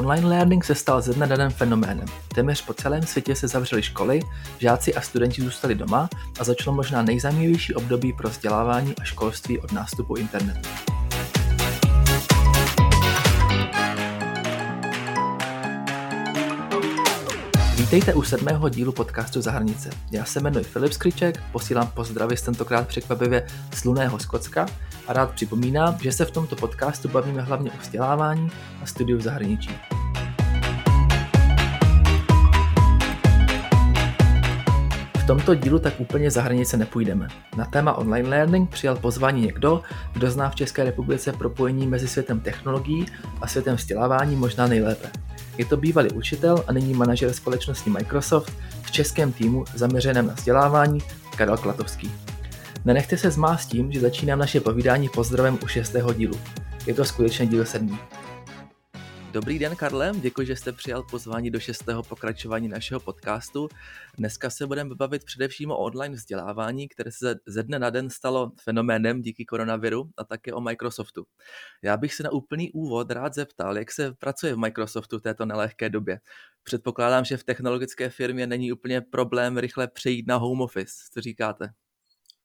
Online learning se stal ze dne na den fenoménem. Téměř po celém světě se zavřely školy, žáci a studenti zůstali doma a začalo možná nejzajímavější období pro vzdělávání a školství od nástupu internetu. Vítejte u sedmého dílu podcastu Zahranice. Já se jmenuji Filip Skryček, posílám pozdravy z tentokrát překvapivě sluného Skotska a rád připomínám, že se v tomto podcastu bavíme hlavně o vzdělávání a studiu v zahraničí. V tomto dílu tak úplně za hranice nepůjdeme. Na téma online learning přijal pozvání někdo, kdo zná v České republice propojení mezi světem technologií a světem vzdělávání možná nejlépe. Je to bývalý učitel a nyní manažer společnosti Microsoft v českém týmu zaměřeném na vzdělávání Karel Klatovský. Nenechte se zmást tím, že začínám naše povídání pozdravem u šestého dílu. Je to skutečně díl sedmý. Dobrý den, Karle, děkuji, že jste přijal pozvání do šestého pokračování našeho podcastu. Dneska se budeme bavit především o online vzdělávání, které se ze dne na den stalo fenoménem díky koronaviru a také o Microsoftu. Já bych se na úplný úvod rád zeptal, jak se pracuje v Microsoftu v této nelehké době. Předpokládám, že v technologické firmě není úplně problém rychle přejít na home office. Co říkáte?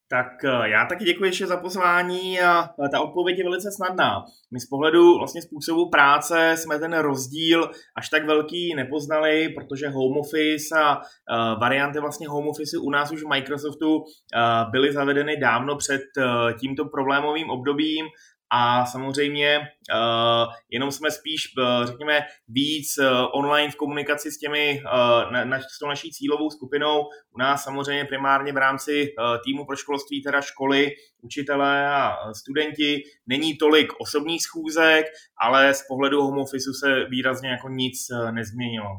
Tak eh, já taky děkuji ještě za pozvání a ta odpověď je velice snadná. My z pohledu vlastně způsobu práce jsme ten rozdíl až tak velký nepoznali, protože home office a uh, varianty vlastně home office u nás už v Microsoftu byly zavedeny dávno před tímto problémovým obdobím a samozřejmě uh, jenom jsme spíš, uh, řekněme, víc uh, online v komunikaci s těmi, uh, na, na, s tou naší cílovou skupinou. U nás samozřejmě primárně v rámci uh, týmu pro školství, teda školy, učitelé a studenti, není tolik osobních schůzek, ale z pohledu home office se výrazně jako nic uh, nezměnilo.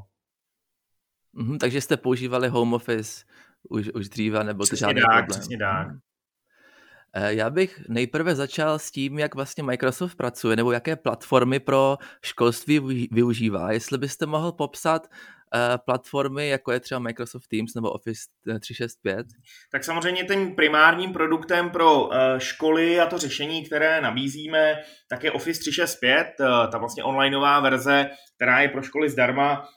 Mm-hmm, takže jste používali home office už, už dříve, nebo to žádný tak, problém? Přesně tak. Eh, já bych nejprve začal s tím, jak vlastně Microsoft pracuje, nebo jaké platformy pro školství využívá. Jestli byste mohl popsat platformy, jako je třeba Microsoft Teams nebo Office 365? Tak samozřejmě tím primárním produktem pro eh, školy a to řešení, které nabízíme, tak je Office 365, eh, ta vlastně onlineová verze, která je pro školy zdarma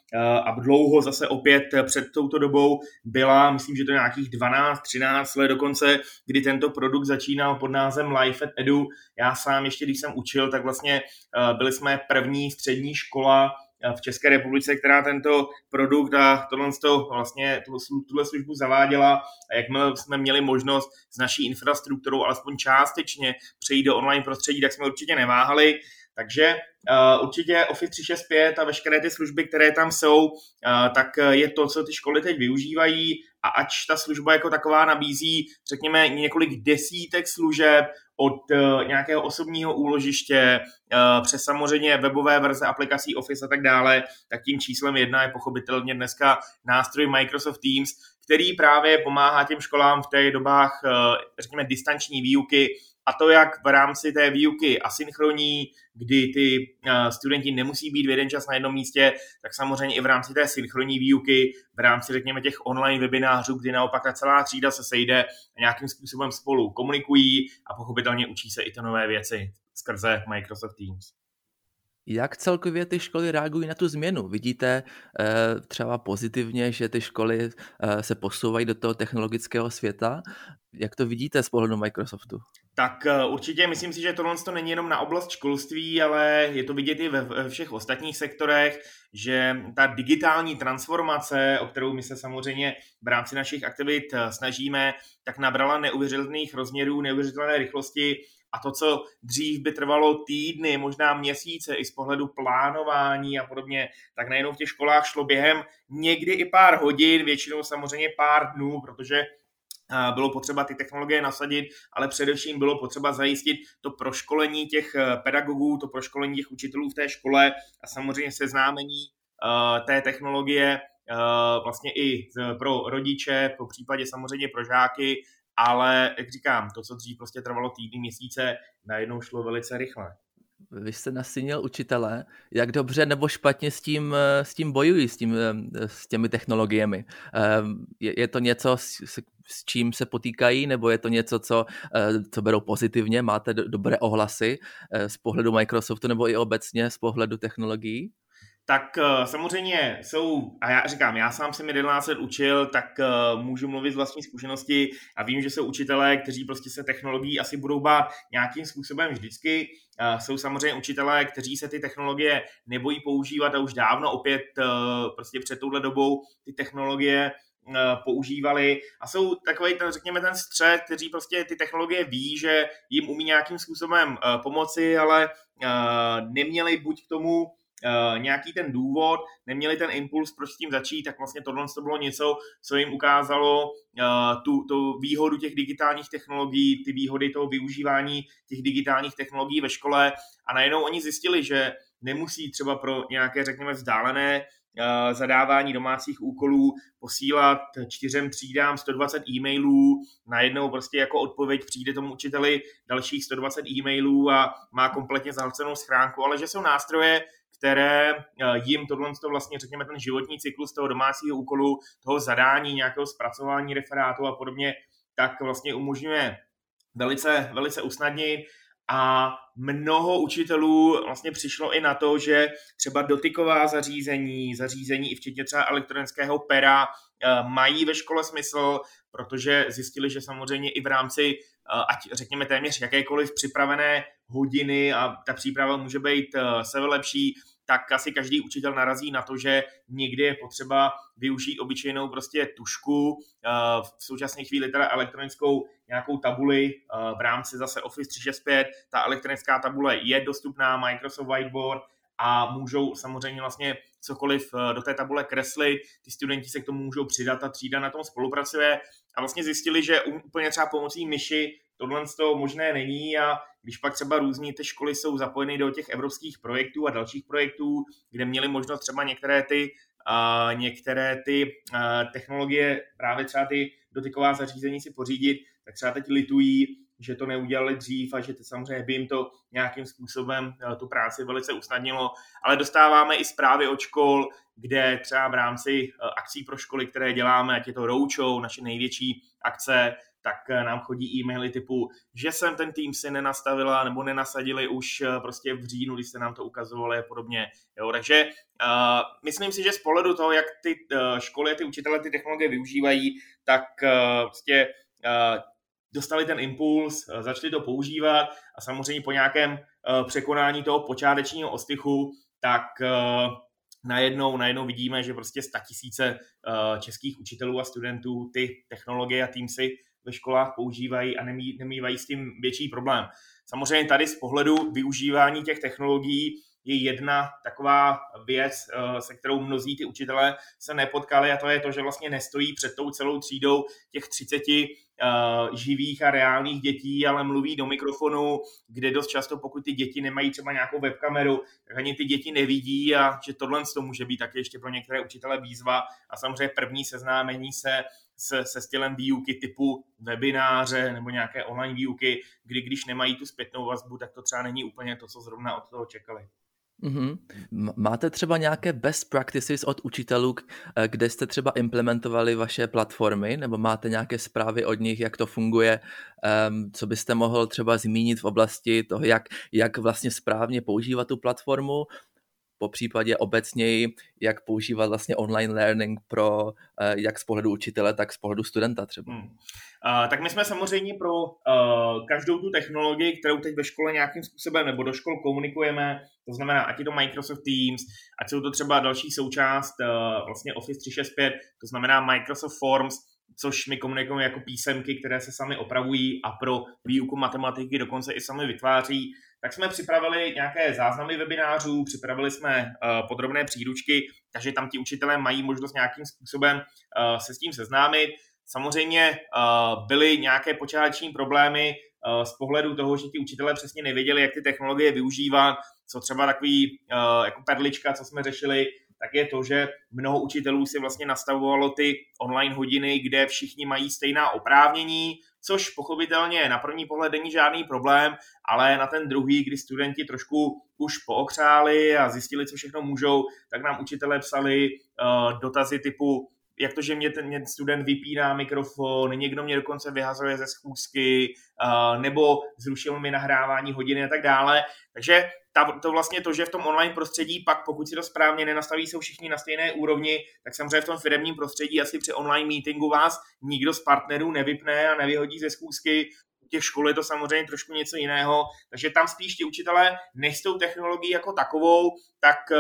a dlouho zase opět před touto dobou byla, myslím, že to nějakých 12-13 let dokonce, kdy tento produkt začínal pod názvem Life at Edu. Já sám ještě, když jsem učil, tak vlastně byli jsme první střední škola, v České republice, která tento produkt a tohle vlastně tuhle službu zaváděla a jakmile jsme měli možnost s naší infrastrukturou alespoň částečně přejít do online prostředí, tak jsme určitě neváhali. Takže uh, určitě Office 365 a veškeré ty služby, které tam jsou, uh, tak je to, co ty školy teď využívají a ač ta služba jako taková nabízí, řekněme, několik desítek služeb od uh, nějakého osobního úložiště uh, přes samozřejmě webové verze aplikací Office a tak dále, tak tím číslem jedna je pochopitelně dneska nástroj Microsoft Teams, který právě pomáhá těm školám v těch dobách, uh, řekněme, distanční výuky, a to jak v rámci té výuky asynchronní, kdy ty studenti nemusí být v jeden čas na jednom místě, tak samozřejmě i v rámci té synchronní výuky, v rámci, řekněme, těch online webinářů, kdy naopak ta celá třída se sejde a nějakým způsobem spolu komunikují a pochopitelně učí se i ty nové věci skrze Microsoft Teams. Jak celkově ty školy reagují na tu změnu? Vidíte eh, třeba pozitivně, že ty školy eh, se posouvají do toho technologického světa? Jak to vidíte z pohledu Microsoftu? Tak eh, určitě myslím si, že tohle to není jenom na oblast školství, ale je to vidět i ve všech ostatních sektorech, že ta digitální transformace, o kterou my se samozřejmě v rámci našich aktivit snažíme, tak nabrala neuvěřitelných rozměrů, neuvěřitelné rychlosti a to, co dřív by trvalo týdny, možná měsíce i z pohledu plánování a podobně, tak najednou v těch školách šlo během někdy i pár hodin, většinou samozřejmě pár dnů, protože bylo potřeba ty technologie nasadit, ale především bylo potřeba zajistit to proškolení těch eh, pedagogů, to proškolení těch učitelů v té škole a samozřejmě seznámení uh, té technologie uh, vlastně i pro rodiče, po případě samozřejmě pro žáky ale jak říkám, to, co dřív prostě trvalo týdny, měsíce, najednou šlo velice rychle. Vy jste nasínil učitele, jak dobře nebo špatně s tím, eh, s tím bojují, s, tím, eh, s těmi technologiemi. Eh, je, je to něco, s, s čím se potýkají, nebo je to něco, co, co berou pozitivně? Máte dobré ohlasy z pohledu Microsoftu nebo i obecně z pohledu technologií? Tak uh, samozřejmě jsou, a já říkám, já sám jsem 11 let učil, tak uh, můžu mluvit z vlastní zkušenosti a vím, že jsou učitelé, kteří prostě se technologií asi budou bát nějakým způsobem vždycky. Uh, jsou samozřejmě učitelé, kteří se ty technologie nebojí používat a už dávno opět prostě před touhle dobou ty technologie používali a jsou takový, ten, řekněme, ten střed, kteří prostě ty technologie ví, že jim umí nějakým způsobem pomoci, ale neměli buď k tomu uh, nějaký ten důvod, neměli ten impuls, proč s tím začít, tak vlastně tohle to bylo něco, co jim ukázalo uh, tu, tu výhodu těch digitálních technologií, ty výhody toho využívání těch digitálních technologií ve škole. A najednou oni zjistili, že nemusí třeba pro nějaké, řekněme, vzdálené uh, zadávání domácích úkolů posílat čtyřem třídám 120 e-mailů, najednou prostě jako odpověď přijde tomu učiteli dalších 120 e-mailů a má kompletně zahlcenou schránku, ale že jsou nástroje, které eh, jim tohle vlastně, řekněme, ten životní cyklus toho domácího úkolu, toho zadání, nějakého zpracování referátu a podobně, tak vlastně umožňuje velice, velice usnadnit. A mnoho učitelů vlastně přišlo i na to, že třeba dotyková zařízení, zařízení i včetně třeba elektronického pera mají ve škole smysl, protože zjistili, že samozřejmě i v rámci, eh, ať řekněme téměř jakékoliv připravené hodiny a ta příprava může být sebe lepší, tak asi každý učitel narazí na to, že někdy je potřeba využít obyčejnou prostě tušku, eh, v současné chvíli teda elektronickou nějakou tabuli eh, v rámci zase Office 365. Ta elektronická tabule je dostupná, Microsoft Whiteboard, a můžou samozřejmě vlastně cokoliv eh, do té tabule kreslit, ty studenti se k tomu můžou přidat a třída na tom spolupracuje. A vlastně zjistili, že úplně třeba pomocí myši tohle z toho možné není. A když pak třeba různí ty školy jsou zapojeny do těch evropských projektů a dalších projektů, kde měli možnost třeba některé ty, uh, některé ty uh, technologie, právě třeba ty dotyková zařízení si pořídit, tak třeba teď litují, že to neudělali dřív a že to samozřejmě by jim to nějakým způsobem uh, tu práci velice usnadnilo. Ale dostáváme i zprávy od škol, kde třeba v rámci uh, akcí pro školy, které děláme, ať je to Roučou, naše největší akce, tak eh, nám chodí e-maily typu, že jsem ten tým si nenastavila nebo nenasadili už eh, prostě v říjnu, když se nám to ukazovalo a podobně. Jo, takže uh, myslím si, že z pohledu toho, jak ty uh, školy a ty učitele ty technologie využívají, tak uh, prostě uh, dostali ten impuls, uh, začali to používat a samozřejmě po nějakém uh, překonání toho počátečního ostychu, tak uh, najednou, najednou vidíme, že prostě tisíce českých učitelů a studentů ty technologie a tým si ve školách používají a nemí, nemývají s tím větší problém. Samozřejmě tady z pohledu využívání těch technologií je jedna taková věc, eh, se kterou mnozí ty učitelé se nepotkali a to je to, že vlastně nestojí před tou celou třídou těch 30 uh, živých a reálných dětí, ale mluví do mikrofonu, kde dost často, pokud ty děti nemají třeba nějakou webkameru, tak ani ty děti nevidí a že tohle to může být taky ještě pro některé učitele výzva a samozřejmě první seznámení se se, se stylem výuky typu webináře nebo nějaké online výuky, kdy když nemají tu zpětnou vazbu, tak to třeba není úplně to, co zrovna od toho čekali. Mm-hmm. Máte třeba nějaké best practices od učitelů, eh, kde jste třeba implementovali vaše platformy, nebo máte nějaké zprávy od nich, jak to funguje, um, co byste mohl třeba zmínit v oblasti toho, jak, jak vlastně správně používat tu platformu, po případě obecněji, jak používat vlastně online learning pro eh, jak z pohledu učitele, tak z pohledu studenta třeba. Hmm. Uh, tak my jsme samozřejmě pro uh, každou tu technologii, kterou teď ve škole nějakým způsobem nebo do škol komunikujeme, to znamená, ať je to Microsoft Teams, ať jsou to třeba další součást uh, vlastně Office 365, to znamená Microsoft Forms, což my komunikujeme jako písemky, které se sami opravují a pro výuku matematiky dokonce i sami vytváří, tak jsme připravili nějaké záznamy webinářů, připravili jsme uh, podrobné příručky, takže tam ti učitelé mají možnost nějakým způsobem uh, se s tím seznámit. Samozřejmě uh, byly nějaké počáteční problémy z pohledu toho, že ti učitelé přesně nevěděli, jak ty technologie využívat, co třeba takový jako perlička, co jsme řešili, tak je to, že mnoho učitelů si vlastně nastavovalo ty online hodiny, kde všichni mají stejná oprávnění, což pochopitelně na první pohled není žádný problém, ale na ten druhý, kdy studenti trošku už pookřáli a zjistili, co všechno můžou, tak nám učitelé psali uh, dotazy typu, jak to, že mě ten mě student vypíná mikrofon, někdo mě dokonce vyhazuje ze schůzky, uh, nebo zrušil mi nahrávání hodiny a tak dále. Takže ta, to vlastně to, že v tom online prostředí pak, pokud si to správně nenastaví, jsou všichni na stejné úrovni, tak samozřejmě v tom firmním prostředí asi při online meetingu vás nikdo z partnerů nevypne a nevyhodí ze schůzky, těch škol je to samozřejmě trošku něco jiného, takže tam spíš ti učitelé než s tou technologií jako takovou, tak eh,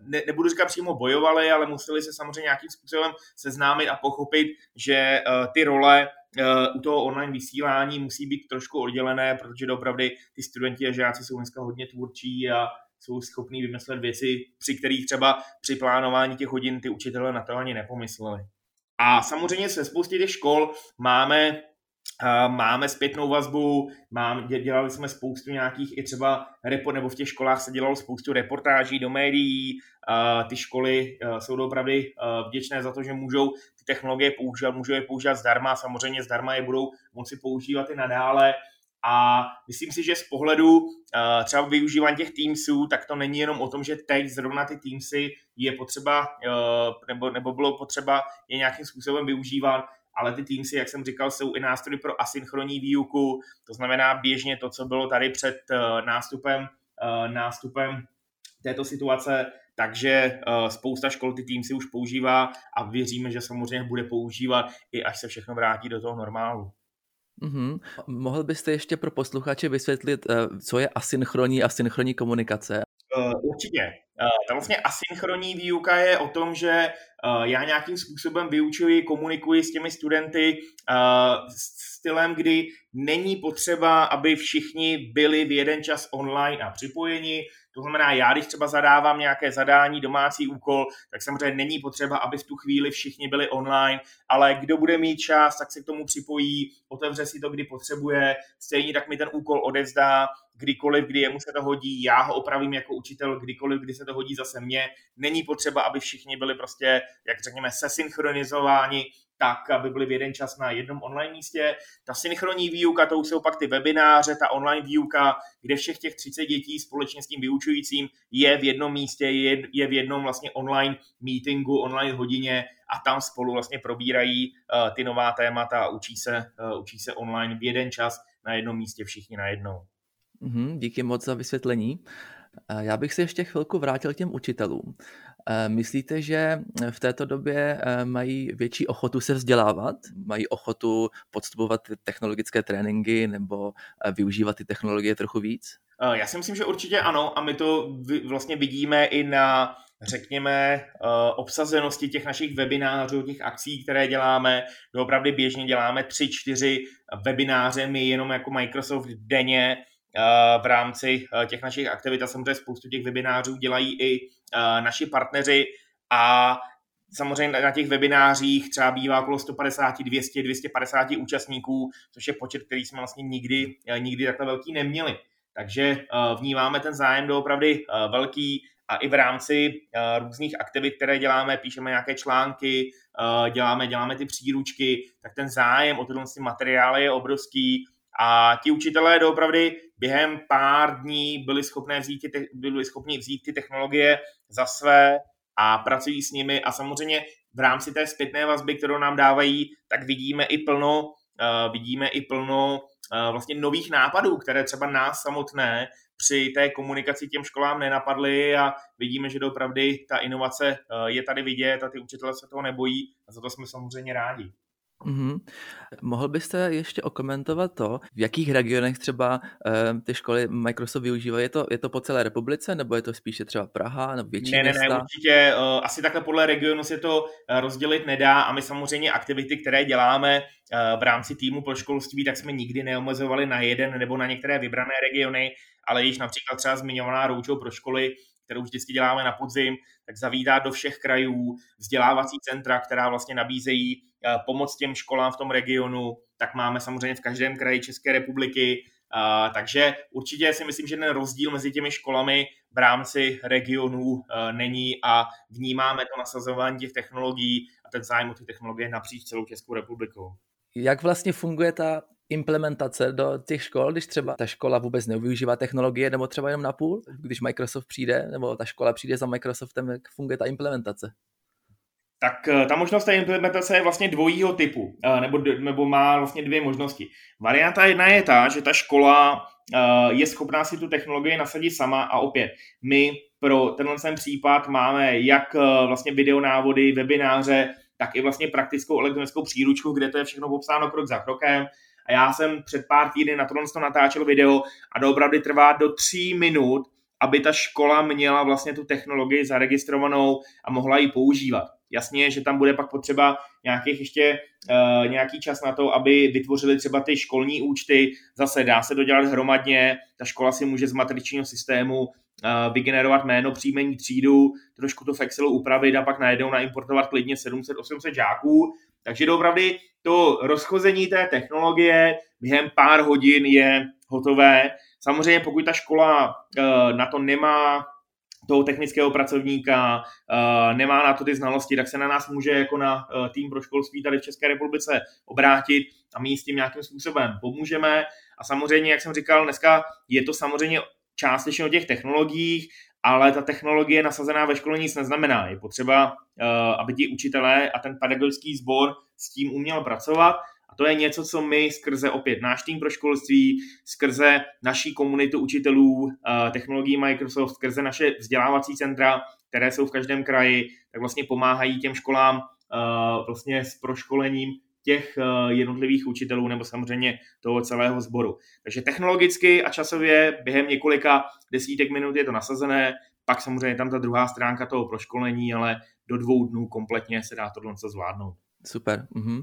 ne, nebudu říkat přímo bojovali, ale museli se samozřejmě nějakým způsobem seznámit a pochopit, že eh, ty role eh, u toho online vysílání musí být trošku oddělené, protože opravdu ty studenti a žáci jsou dneska hodně tvůrčí a jsou schopní vymyslet věci, při kterých třeba při plánování těch hodin ty učitelé na to ani nepomysleli. A samozřejmě se spoustě těch škol máme máme zpětnou vazbu, mám, dělali jsme spoustu nějakých i třeba report, nebo v těch školách se dělalo spoustu reportáží do médií, ty školy jsou opravdu vděčné za to, že můžou ty technologie používat, můžou je používat zdarma, samozřejmě zdarma je budou moci používat i nadále, a myslím si, že z pohledu uh, třeba využívání těch Teamsů, tak to není jenom o tom, že teď zrovna ty Teamsy je potřeba, uh, nebo, nebo bylo potřeba je nějakým způsobem využívat, ale ty Teamsy, jak jsem říkal, jsou i nástroje pro asynchronní výuku, to znamená běžně to, co bylo tady před uh, nástupem, uh, nástupem této situace, takže uh, spousta škol ty Teamsy už používá a věříme, že samozřejmě bude používat i až se všechno vrátí do toho normálu. Mm-hmm. Mohl byste ještě pro posluchače vysvětlit, co je asynchronní asynchronní komunikace? Uh, určitě. Uh, ta vlastně asynchronní výuka je o tom, že uh, já nějakým způsobem vyučuji, komunikuji s těmi studenty stylem, kdy není potřeba, aby všichni byli v jeden čas online a připojeni. To znamená, já když třeba zadávám nějaké zadání, domácí úkol, tak samozřejmě není potřeba, aby v tu chvíli všichni byli online, ale kdo bude mít čas, tak se k tomu připojí, otevře si to, kdy potřebuje, stejně tak mi ten úkol odevzdá, kdykoliv, kdy jemu se to hodí, já ho opravím jako učitel, kdykoliv, kdy se to hodí zase mně. Není potřeba, aby všichni byli prostě, jak řekněme, sesynchronizováni, tak, aby byli v jeden čas na jednom online místě. Ta synchronní výuka, to už jsou pak ty webináře, ta online výuka, kde všech těch 30 dětí společně s tím vyučujícím je v jednom místě, je, je v jednom vlastně online meetingu, online hodině a tam spolu vlastně probírají uh, ty nová témata a učí se, uh, učí se online v jeden čas na jednom místě všichni najednou. Mm-hmm, díky moc za vysvětlení. Já bych se ještě chvilku vrátil k těm učitelům. Myslíte, že v této době mají větší ochotu se vzdělávat? Mají ochotu podstupovat technologické tréninky nebo využívat ty technologie trochu víc? Já si myslím, že určitě ano a my to vlastně vidíme i na řekněme, obsazenosti těch našich webinářů, těch akcí, které děláme. Opravdu běžně děláme tři, čtyři webináře, my jenom jako Microsoft denně, Eh, v rámci eh, těch našich aktivit a samozřejmě spoustu těch webinářů dělají i eh, naši partneři. A samozřejmě na těch webinářích třeba bývá okolo 150, 200, 250 účastníků, což je počet, který jsme vlastně nikdy, nikdy takhle velký neměli. Takže vnímáme ten zájem doopravdy velký. A i v rámci různých aktivit, které děláme, píšeme nějaké články, děláme, děláme ty příručky, tak ten zájem o tyhle materiály je obrovský a ti učitelé doopravdy během pár dní byli, schopné vzít ty, byli schopni vzít ty technologie za své a pracují s nimi. A samozřejmě v rámci té zpětné vazby, kterou nám dávají, tak vidíme i plno, uh, vidíme i plno uh, vlastně nových nápadů, které třeba nás samotné při té komunikaci těm školám nenapadly. A vidíme, že doopravdy ta inovace uh, je tady vidět a ty učitelé se toho nebojí. A za to jsme samozřejmě rádi. Mm-hmm. Mohl byste ještě okomentovat to, v jakých regionech třeba uh, ty školy Microsoft využívají? Je to, je to po celé republice, nebo je to spíše třeba Praha, nebo větší ne, ne, Ne, určitě. Uh, asi takhle podle regionu se to uh, rozdělit nedá a my samozřejmě aktivity, které děláme uh, v rámci týmu pro školství, tak jsme nikdy neomezovali na jeden nebo na některé vybrané regiony, ale již například třeba zmiňovaná roučou pro školy, kterou vždycky děláme na podzim, tak zavítá do všech krajů vzdělávací centra, která vlastně nabízejí eh, pomoc těm školám v tom regionu, tak máme samozřejmě v každém kraji České republiky, eh, takže určitě si myslím, že ten rozdíl mezi těmi školami v rámci regionů eh, není a vnímáme to nasazování těch technologií a ten zájem o ty technologie napříč celou Českou republikou. Jak vlastně funguje ta implementace do těch škol, když třeba ta škola vůbec nevyužívá technologie, nebo třeba jenom na půl, když Microsoft přijde, nebo ta škola přijde za Microsoftem, jak funguje ta implementace? tak eh, ta možnost té implementace je vlastně dvojího typu, eh, nebo, nebo má vlastně dvě možnosti. Varianta jedna je ta, že ta škola eh, je schopná si tu technologii nasadit sama a opět my pro tenhle ten případ máme jak vlastně videonávody, webináře, tak i vlastně praktickou elektronickou příručku, kde to je všechno popsáno krok za krokem. A já jsem před pár týdny na tohle natáčel video a doopravdy trvá do tří minut, aby ta škola měla vlastně tu technologii zaregistrovanou a mohla ji používat. Jasně, že tam bude pak potřeba nějakých ještě uh, nějaký čas na to, aby vytvořili třeba ty školní účty. Zase dá se to dělat hromadně, ta škola si může z matričního systému uh, vygenerovat jméno, příjmení třídu, trošku to v Excelu upravit a pak najednou naimportovat klidně 700-800 žáků. Takže doopravdy to rozchození té technologie během pár hodin je hotové. Samozřejmě pokud ta škola uh, na to nemá toho technického pracovníka, uh, nemá na to ty znalosti, tak se na nás může jako na uh, tým pro školství tady v České republice obrátit a my s tím nějakým způsobem pomůžeme. A samozřejmě, jak jsem říkal, dneska je to samozřejmě částečně o těch technologiích, ale ta technologie nasazená ve škole nic neznamená. Je potřeba, uh, aby ti učitelé a ten pedagogický sbor s tím uměl pracovat a to je něco, co my skrze opět náš tým pro školství, skrze naší komunitu učitelů eh, technologií Microsoft, skrze naše vzdělávací centra, které jsou v každém kraji, tak vlastně pomáhají těm školám eh, vlastně s proškolením těch eh, jednotlivých učitelů nebo samozřejmě toho celého sboru. Takže technologicky a časově během několika desítek minut je to nasazené, pak samozřejmě tam ta druhá stránka toho proškolení, ale do dvou dnů kompletně se dá tohle zvládnout. Super. Mhm.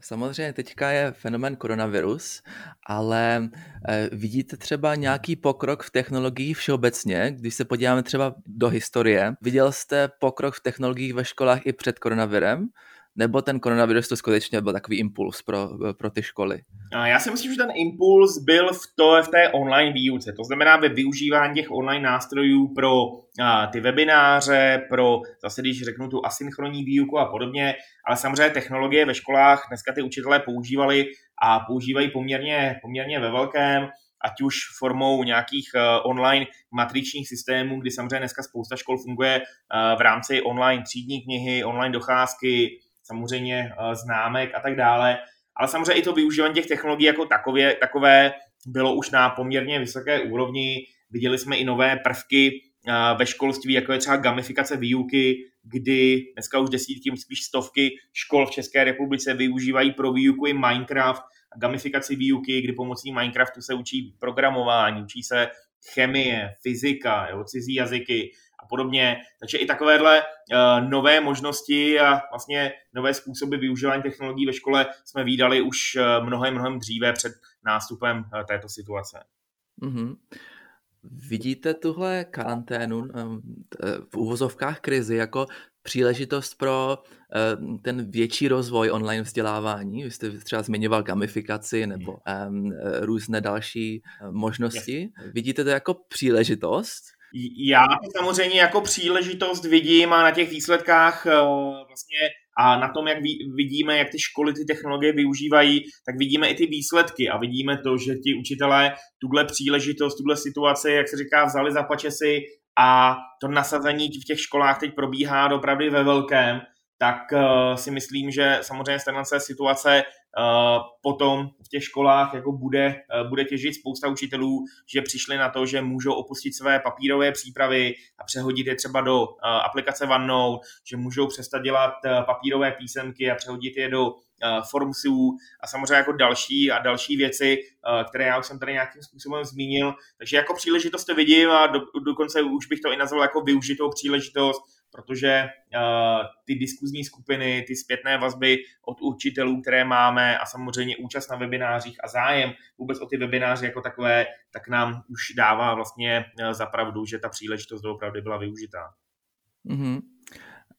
Samozřejmě teďka je fenomen koronavirus, ale eh, vidíte třeba nějaký pokrok v technologiích všeobecně, když se podíváme třeba do historie. Viděl jste pokrok v technologiích ve školách i před koronavirem? Nebo ten koronavirus to skutečně byl takový impuls pro, pro ty školy? Já si myslím, že ten impuls byl v, to, v té online výuce, to znamená ve využívání těch online nástrojů pro a, ty webináře, pro zase když řeknu tu asynchronní výuku a podobně, ale samozřejmě technologie ve školách dneska ty učitelé používali a používají poměrně, poměrně ve velkém, ať už formou nějakých uh, online matričních systémů, kdy samozřejmě dneska spousta škol funguje uh, v rámci online třídní knihy, online docházky, samozřejmě uh, známek a tak dále. Ale samozřejmě i to využívání těch technologií jako takové, takové bylo už na poměrně vysoké úrovni. Viděli jsme i nové prvky uh, ve školství, jako je třeba gamifikace výuky, kdy dneska už desítky, spíš stovky škol v České republice využívají pro výuku i Minecraft, gamifikaci výuky, kdy pomocí Minecraftu se učí programování, učí se chemie, fyzika, jo, cizí jazyky a podobně. Takže i takovéhle uh, nové možnosti a vlastně nové způsoby využívání technologií ve škole jsme výdali už uh, mnohem, mnohem dříve před nástupem uh, této situace. Mm-hmm. Vidíte tuhle karanténu v úvozovkách krizi jako příležitost pro ten větší rozvoj online vzdělávání? Vy jste třeba zmiňoval gamifikaci nebo um, různé další možnosti. Vidíte to jako příležitost? Já to samozřejmě jako příležitost vidím a na těch výsledkách eh, vlastně a na tom, jak vidíme, jak ty školy ty technologie využívají, tak vidíme i ty výsledky a vidíme to, že ti učitelé tuhle příležitost, tuhle situaci, jak se říká, vzali za pačesy a to nasazení v těch školách teď probíhá opravdu ve velkém, tak uh, si myslím, že samozřejmě z situace potom v těch školách jako bude, uh, bude těžit spousta učitelů, že přišli na to, že můžou opustit své papírové přípravy a přehodit je třeba do uh, aplikace OneNote, že můžou přestat dělat papírové písemky a přehodit je do Formsů a samozřejmě jako další a další věci, které já už jsem tady nějakým způsobem zmínil. Takže jako příležitost to vidím a do, dokonce už bych to i nazval jako využitou příležitost protože uh, ty diskuzní skupiny, ty zpětné vazby od učitelů, které máme a samozřejmě účast na webinářích a zájem vůbec o ty webináře jako takové, tak nám už dává vlastně eh, zapravdu, že ta příležitost opravdu byla využitá. Mm-hmm.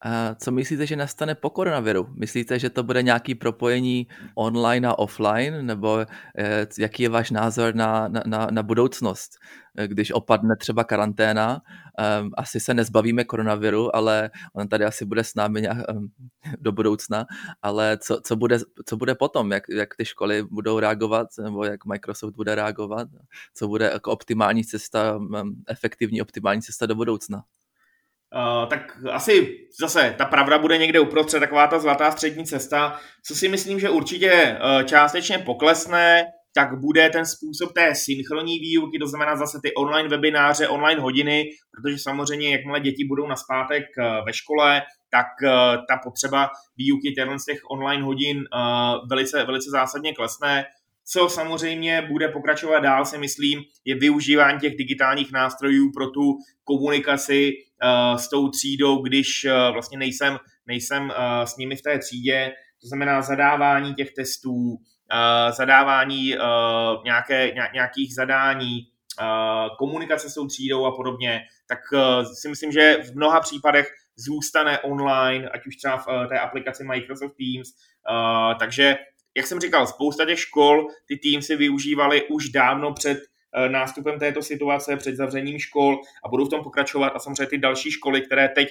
A co myslíte, že nastane po koronaviru? Myslíte, že to bude nějaký propojení online a offline? Nebo eh, jaký je váš názor na, na, na budoucnost? Eh, když opadne třeba karanténa, eh, asi se nezbavíme koronaviru, ale on tady asi bude s námi nějak, do budoucna, ale co, co, bude, co bude potom? Jak, jak ty školy budou reagovat, nebo jak Microsoft bude reagovat? Co bude jako optimální cesta, efektivní optimální cesta do budoucna? Uh, tak asi zase ta pravda bude někde uprostřed, taková ta zlatá střední cesta. Co si myslím, že určitě uh, částečně poklesne, tak bude ten způsob té synchronní výuky, to znamená zase ty online webináře, online hodiny, protože samozřejmě jakmile děti budou na zpátek ve škole, tak ta potřeba výuky z těch online hodin velice, velice zásadně klesne. Co samozřejmě bude pokračovat dál, si myslím, je využívání těch digitálních nástrojů pro tu komunikaci s tou třídou, když uh, vlastně nejsem, nejsem uh, s nimi v té třídě. To znamená zadávání těch testů, zadávání nějaké, nějakých zadání, komunikace s tou třídou a podobně, tak si myslím, že v mnoha případech zůstane online, ať už třeba v té aplikaci Microsoft Teams. Takže jak jsem říkal, spousta těch škol ty tým si využívali už dávno před eh, nástupem této situace, před zavřením škol a budou v tom pokračovat a samozřejmě ty další školy, které teď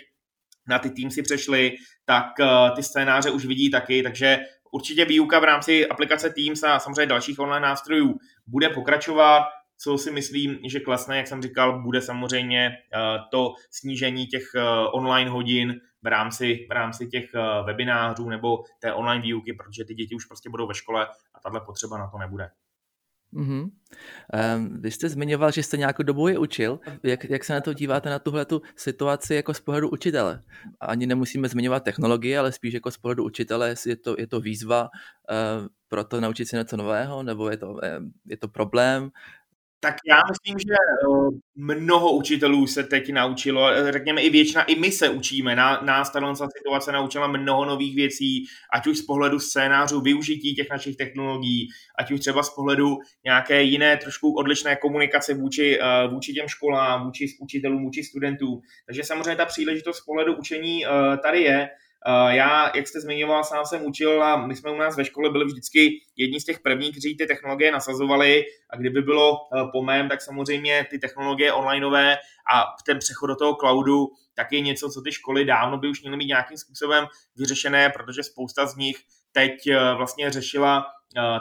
na ty tým si přešly, tak eh, ty scénáře už vidí taky, takže určitě výuka v rámci aplikace Teams a samozřejmě dalších online nástrojů bude pokračovat. Co si myslím, že klesne, jak jsem říkal, bude samozřejmě eh, to snížení těch online hodin, v rámci, v rámci těch eh, webinářů nebo té online výuky, protože ty děti už prostě budou ve škole a tahle potřeba na to nebude. Mm-hmm. Um, vy jste zmiňoval, že jste nějakou dobu je učil. Jak, jak se na to díváte na tuhle tu situaci jako z pohledu učitele? Ani nemusíme zmiňovat technologie, ale spíš jako z pohledu učitele, je to, je to výzva uh, pro to naučit se něco nového, nebo je to, uh, je to problém? Tak já myslím, že eh, mnoho učitelů se teď naučilo, eh, řekněme i většina, i my se učíme. Nás tato situace naučila mnoho nových věcí, ať už z pohledu scénářů, využití těch našich technologií, ať už třeba z pohledu nějaké jiné, trošku odlišné komunikace vůči, eh, vůči těm školám, vůči učitelům, vůči studentům. Takže samozřejmě ta příležitost z pohledu učení tady je. Eh, já, jak jste zmiňoval, sám jsem učil a my jsme u nás ve škole byli vždycky jedni z těch prvních, kteří ty technologie nasazovali. A kdyby bylo eh, po mém, tak samozřejmě ty technologie onlineové a ten přechod do toho cloudu tak je něco, co ty školy dávno by už měly mít nějakým způsobem vyřešené, protože spousta z nich teď eh, vlastně řešila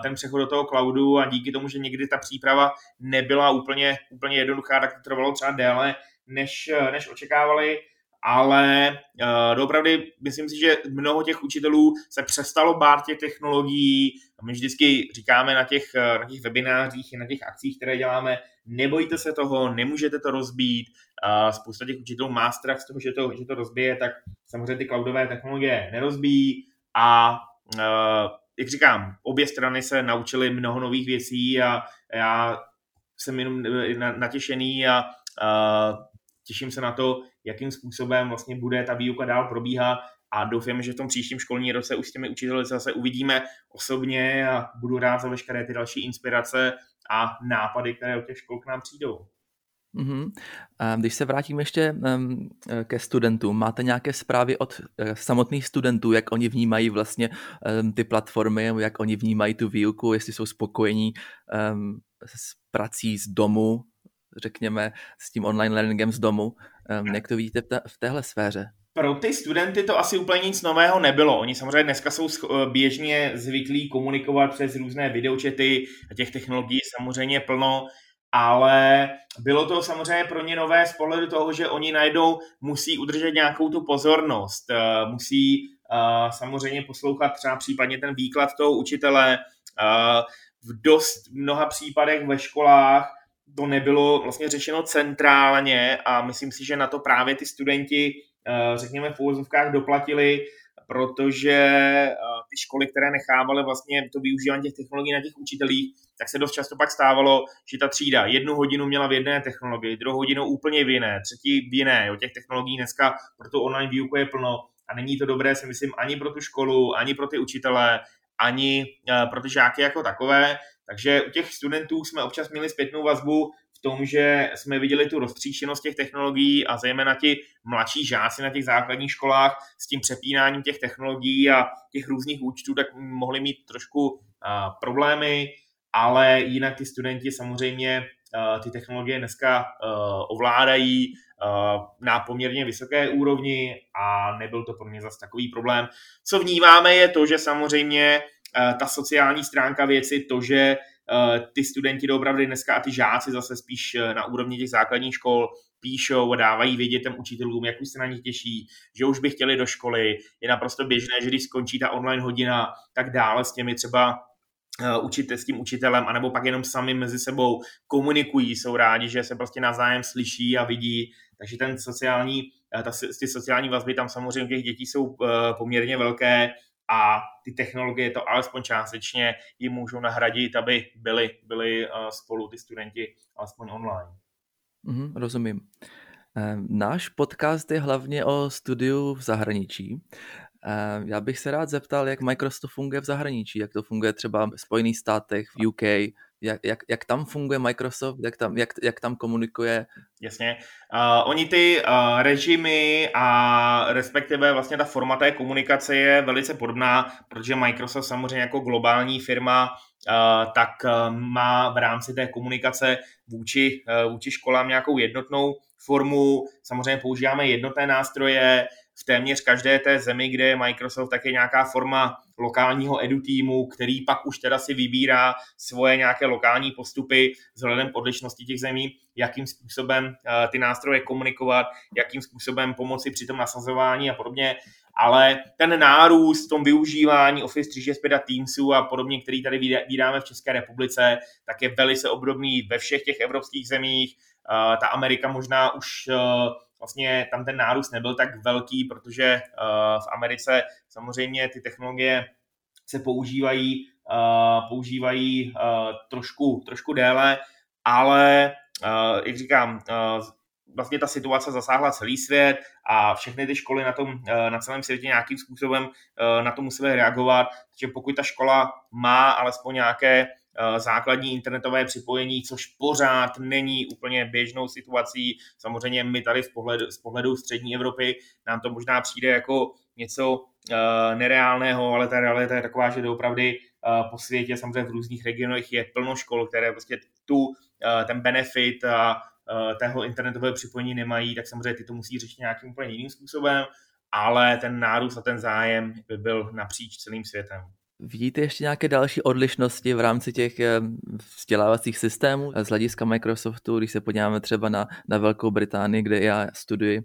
ten přechod do toho cloudu a díky tomu, že někdy ta příprava nebyla úplně, úplně jednoduchá, tak to trvalo třeba déle, než, než očekávali ale uh, doopravdy myslím si, že mnoho těch učitelů se přestalo bát těch technologií. My vždycky říkáme na těch, eh, na těch webinářích i na těch akcích, které děláme, nebojte se toho, nemůžete to rozbít. Uh, spousta těch učitelů má strach z toho, že to, že to rozbije, tak samozřejmě ty cloudové technologie nerozbíjí a uh, jak říkám, obě strany se naučily mnoho nových věcí a já jsem jenom natěšený a uh, těším se na to, jakým způsobem vlastně bude ta výuka dál probíhat a doufám, že v tom příštím školní roce už s těmi učiteli zase uvidíme osobně a budu rád za veškeré ty další inspirace a nápady, které od těch škol k nám přijdou. Mm-hmm. Když se vrátím ještě ke studentům, máte nějaké zprávy od eh, samotných studentů, jak oni vnímají vlastně ty platformy, jak oni vnímají tu výuku, jestli jsou spokojení s prací z domu, řekněme, s tím online learningem z domu. Jak to vidíte v téhle sféře? Pro ty studenty to asi úplně nic nového nebylo. Oni samozřejmě dneska jsou eh, běžně zvyklí komunikovat přes různé videočety a těch technologií samozřejmě plno, ale bylo to samozřejmě pro ně nové z pohledu toho, že oni najednou musí udržet nějakou tu pozornost, eh, musí eh, samozřejmě poslouchat třeba případně ten výklad toho učitele. V dost mnoha případech ve školách to nebylo vlastně řešeno centrálně a myslím si, že na to právě ty studenti, eh, řekněme v úvozovkách, doplatili, protože eh, ty školy, které nechávaly vlastně to využívání těch technologií na těch učitelích, tak se dost často pak stávalo, že ta třída jednu hodinu měla v jedné technologii, druhou hodinu úplně v jiné, třetí v jiné. O těch technologií dneska pro tu online výuku je plno a není to dobré, si myslím, ani pro tu školu, ani pro ty učitele, ani eh, pro ty žáky jako takové. Takže u těch studentů jsme občas měli zpětnou vazbu v tom, že jsme viděli tu roztříštěnost těch technologií a zejména ti mladší žáci na těch základních školách s tím přepínáním těch technologií a těch různých účtů, tak mohli mít trošku uh, problémy, ale jinak ty studenti samozřejmě ty technologie dneska ovládají na poměrně vysoké úrovni a nebyl to pro mě zase takový problém. Co vnímáme je to, že samozřejmě ta sociální stránka věci, to, že eh, ty studenti doopravdy dneska a ty žáci zase spíš eh, na úrovni těch základních škol, píšou a dávají vědět těm učitelům, jak už se na ně těší, že už by chtěli do školy. Je naprosto běžné, že když skončí ta online hodina, tak dále s těmi třeba Eh, učit s tím učitelem, anebo pak jenom sami mezi sebou komunikují, jsou rádi, že se prostě navzájem slyší a vidí, takže ten sociální, eh, ta, ty sociální vazby tam samozřejmě těch dětí jsou eh, poměrně velké a ty technologie to alespoň částečně jim můžou nahradit, aby byli, byli spolu ty studenti alespoň online. Mm, rozumím. Náš podcast je hlavně o studiu v zahraničí. Eh, já bych se rád zeptal, jak Microsoft funguje v zahraničí, jak to funguje třeba v Spojených státech, v UK, jak, jak, jak tam funguje Microsoft, jak tam, jak, jak tam komunikuje. Jasně. Uh, oni ty uh, režimy a respektive vlastně ta forma té komunikace je velice podobná, protože Microsoft samozřejmě jako globální firma uh, tak uh, má v rámci té komunikace vůči, uh, vůči školám nějakou jednotnou formu. Samozřejmě používáme jednotné nástroje, v téměř každé té zemi, kde je Microsoft, tak je nějaká forma lokálního edu týmu, který pak už teda si vybírá svoje nějaké lokální postupy vzhledem k odlišnosti těch zemí, jakým způsobem uh, ty nástroje komunikovat, jakým způsobem pomoci při tom nasazování a podobně. Ale ten nárůst v tom využívání Office 365 a Teamsu a podobně, který tady vydáme v České republice, tak je velice obdobný ve všech těch evropských zemích. Uh, ta Amerika možná už uh, vlastně tam ten nárůst nebyl tak velký, protože eh, v Americe samozřejmě ty technologie se používají, eh, používají eh, trošku, trošku déle, ale jak říkám, vlastně ta situace zasáhla celý svět a všechny ty školy na, tom, na celém světě nějakým způsobem na to musely reagovat. Takže pokud ta škola má alespoň nějaké základní internetové připojení, což pořád není úplně běžnou situací. Samozřejmě my tady v pohledu, z pohledu střední Evropy nám to možná přijde jako něco uh, nereálného, ale ta realita je taková, že doopravdy uh, po světě, samozřejmě v různých regionech je plno škol, které prostě tu, ten benefit a tého internetového připojení nemají, tak samozřejmě ty to musí řešit nějakým úplně jiným způsobem, ale ten nárůst a ten zájem by byl napříč celým světem. Vidíte ještě nějaké další odlišnosti v rámci těch eh, vzdělávacích systémů z hlediska Microsoftu, když se podíváme třeba na, na Velkou Británii, kde já studuji,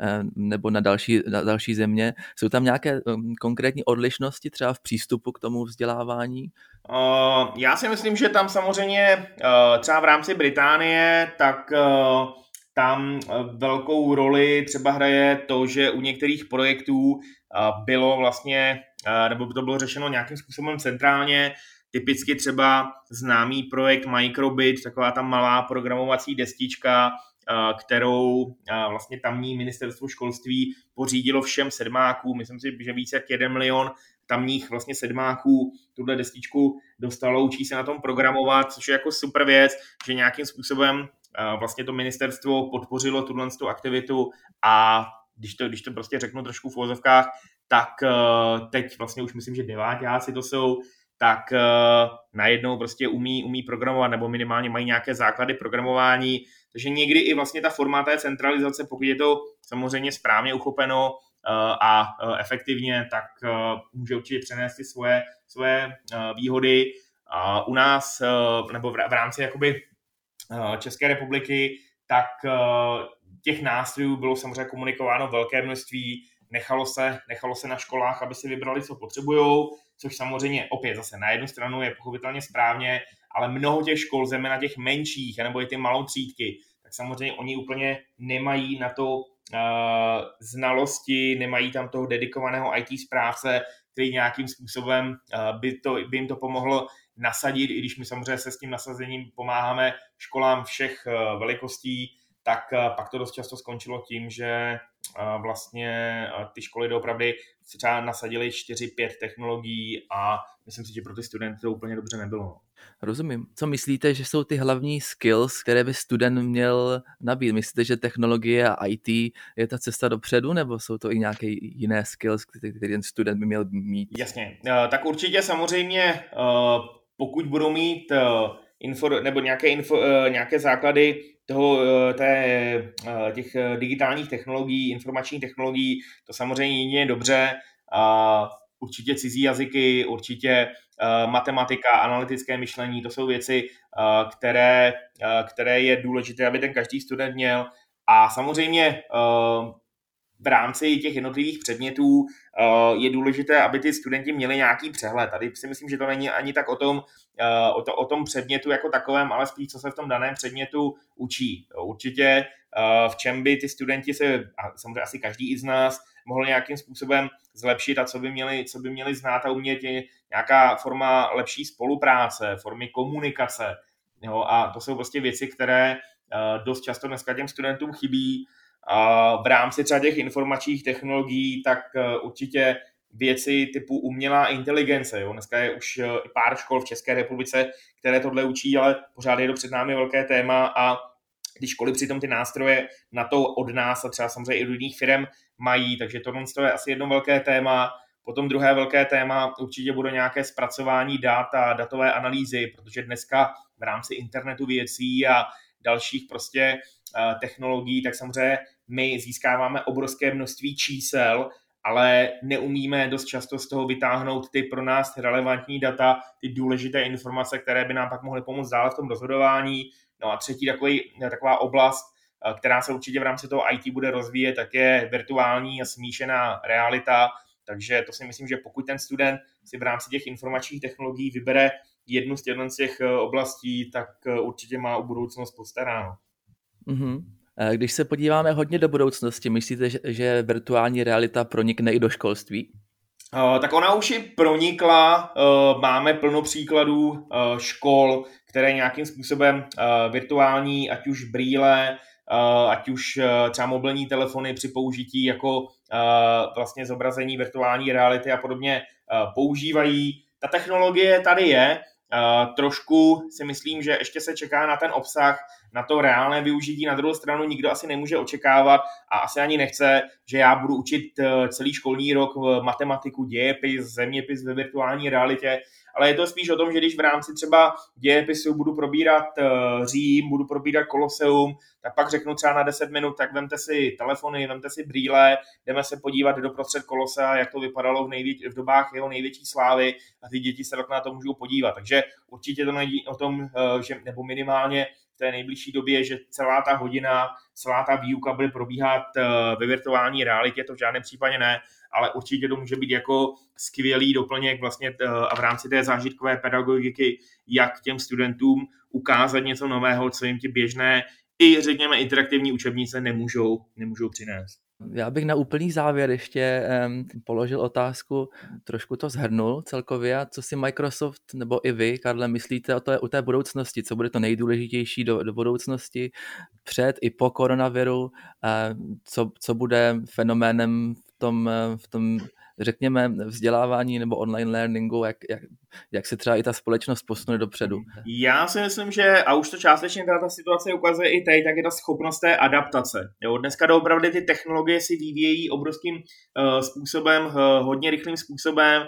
eh, nebo na další, na další země? Jsou tam nějaké eh, konkrétní odlišnosti třeba v přístupu k tomu vzdělávání? Já si myslím, že tam samozřejmě třeba v rámci Británie, tak tam velkou roli třeba hraje to, že u některých projektů bylo vlastně nebo by to bylo řešeno nějakým způsobem centrálně, typicky třeba známý projekt Microbit, taková ta malá programovací destička, kterou vlastně tamní ministerstvo školství pořídilo všem sedmákům, myslím si, že více jak jeden milion tamních vlastně sedmáků tuhle destičku dostalo, učí se na tom programovat, což je jako super věc, že nějakým způsobem vlastně to ministerstvo podpořilo tuhle aktivitu a když to, když to prostě řeknu trošku v úvozovkách, tak uh, teď vlastně už myslím, že devátáci to jsou, tak uh, najednou prostě umí, umí programovat nebo minimálně mají nějaké základy programování. Takže někdy i vlastně ta forma té centralizace, pokud je to samozřejmě správně uchopeno uh, a efektivně, tak může určitě přenést ty svoje, svoje výhody. Uh, u nás, nebo v, rámci jakoby České republiky, tak těch nástrojů bylo samozřejmě komunikováno velké množství, nechalo se, nechalo se na školách, aby si vybrali, co potřebují, což samozřejmě opět zase na jednu stranu je pochopitelně správně, ale mnoho těch škol, zejména těch menších, nebo i ty malou třídky, tak samozřejmě oni úplně nemají na to uh, znalosti, nemají tam toho dedikovaného IT správce, který nějakým způsobem uh, by, to, by jim to pomohlo nasadit, i když my samozřejmě se s tím nasazením pomáháme školám všech uh, velikostí, tak uh, pak to dost často skončilo tím, že vlastně ty školy doopravdy třeba nasadily 4-5 technologií a myslím si, že pro ty studenty to úplně dobře nebylo. No. Rozumím. Co myslíte, že jsou ty hlavní skills, které by student měl nabít? Myslíte, že technologie a IT je ta cesta dopředu, nebo jsou to i nějaké jiné skills, které ten student by měl mít? Jasně. Tak určitě samozřejmě, pokud budou mít info, nebo nějaké, info, nějaké základy toho, eh, té, eh, těch eh, digitálních technologií, informačních technologií, to samozřejmě jedině dobře. Určitě cizí jazyky, určitě matematika, analytické myšlení, to jsou věci, které, které je důležité, aby ten každý student měl. A samozřejmě v rámci těch jednotlivých předmětů je důležité, aby ty studenti měli nějaký přehled. Tady si myslím, že to není ani tak o tom, o, to, o tom předmětu jako takovém, ale spíš, co se v tom daném předmětu učí. Určitě v čem by ty studenti se, a samozřejmě asi každý i z nás, mohl nějakým způsobem zlepšit a co by měli, co by měli znát a umět je nějaká forma lepší spolupráce, formy komunikace. Jo, a to jsou prostě věci, které dost často dneska těm studentům chybí v rámci třeba těch informačních technologií, tak e, určitě věci typu umělá inteligence. Jo. Dneska je už e, pár škol v České republice, které tohle učí, ale pořád je to před námi velké téma a ty školy přitom ty nástroje na to od nás a třeba samozřejmě i od jiných firm mají, takže tohle je asi jedno velké téma. Potom druhé velké téma určitě bude nějaké zpracování dat a datové analýzy, protože dneska v rámci internetu věcí a dalších prostě uh, technologií, tak samozřejmě my získáváme obrovské množství čísel, ale neumíme dost často z toho vytáhnout ty pro nás relevantní data, ty důležité informace, které by nám pak mohly pomoct dále v tom rozhodování. No a třetí takový, taková oblast, uh, která se určitě v rámci toho IT bude rozvíjet, tak je virtuální a smíšená realita. Takže to si myslím, že pokud ten student si v rámci těch informačních technologií vybere jednu z těch eh, oblastí, tak eh, určitě má o budoucnost postaráno. Mm-hmm. Když se podíváme hodně do budoucnosti, myslíte, že virtuální realita pronikne i do školství? Tak ona už i pronikla, máme plno příkladů škol, které nějakým způsobem virtuální, ať už brýle, ať už třeba mobilní telefony při použití jako vlastně zobrazení virtuální reality a podobně používají. Ta technologie tady je, trošku si myslím, že ještě se čeká na ten obsah, na to reálné využití. Na druhou stranu nikdo asi nemůže očekávat a asi ani nechce, že já budu učit uh, celý školní rok matematiku, dějepis, zeměpis ve virtuální realitě, ale je to spíš o tom, že když v rámci třeba dějepisu budu probírat uh, Řím, budu probírat Koloseum, tak pak řeknu třeba na 10 minut, tak vemte si telefony, vemte si brýle, jdeme se podívat do prostřed Kolosea, jak to vypadalo v, největ, v dobách jeho největší slávy a ty děti se na to můžou podívat. Takže určitě to není o tom, uh, že, nebo minimálně té nejbližší době, že celá ta hodina, celá ta výuka bude probíhat uh, ve virtuální realitě, to v žádném případě ne, ale určitě to může být jako skvělý doplněk vlastně t, a v rámci té zážitkové pedagogiky, jak těm studentům ukázat něco nového, co jim ty běžné i řekněme interaktivní učebnice nemůžou, nemůžou přinést. Já bych na úplný závěr ještě um, položil otázku, trošku to zhrnul celkově, co si Microsoft nebo i vy, Karle, myslíte o té, o té budoucnosti, co bude to nejdůležitější do, do budoucnosti před i po koronaviru, uh, co, co bude fenoménem v tom, v tom řekněme, vzdělávání nebo online learningu, jak, jak, jak se třeba i ta společnost posune dopředu? Já si myslím, že, a už to částečně ta situace ukazuje i teď, tak je ta schopnost té adaptace. Jo, dneska doopravdy ty technologie si vyvíjejí obrovským uh, způsobem, uh, hodně rychlým způsobem,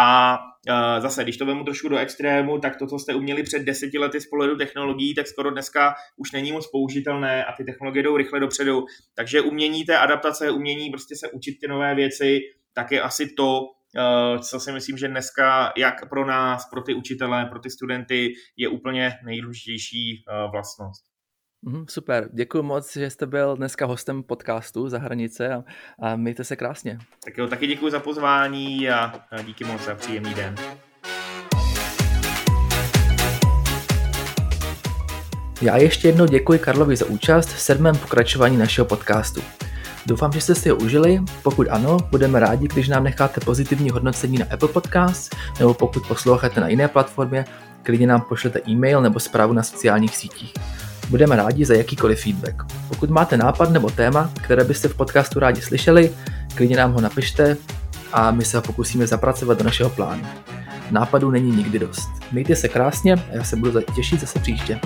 a uh, zase, když to vemu trošku do extrému, tak to, co jste uměli před deseti lety z pohledu technologií, tak skoro dneska už není moc použitelné a ty technologie jdou rychle dopředu. Takže umění té adaptace, umění prostě se učit ty nové věci, tak je asi to, uh, co si myslím, že dneska jak pro nás, pro ty učitele, pro ty studenty je úplně nejdůležitější uh, vlastnost. Mm, super, děkuji moc, že jste byl dneska hostem podcastu za hranice a, a mějte se krásně. Tak jo, taky děkuji za pozvání a, a díky moc za příjemný den. Já ještě jednou děkuji Karlovi za účast v sedmém pokračování našeho podcastu. Doufám, že jste si ho užili. Pokud ano, budeme rádi, když nám necháte pozitivní hodnocení na Apple Podcast, nebo pokud posloucháte na jiné platformě, klidně nám pošlete e-mail nebo zprávu na sociálních sítích. Budeme rádi za jakýkoliv feedback. Pokud máte nápad nebo téma, které byste v podcastu rádi slyšeli, klidně nám ho napište a my se ho pokusíme zapracovat do našeho plánu. Nápadů není nikdy dost. Mějte se krásně a já se budu těšit zase příště.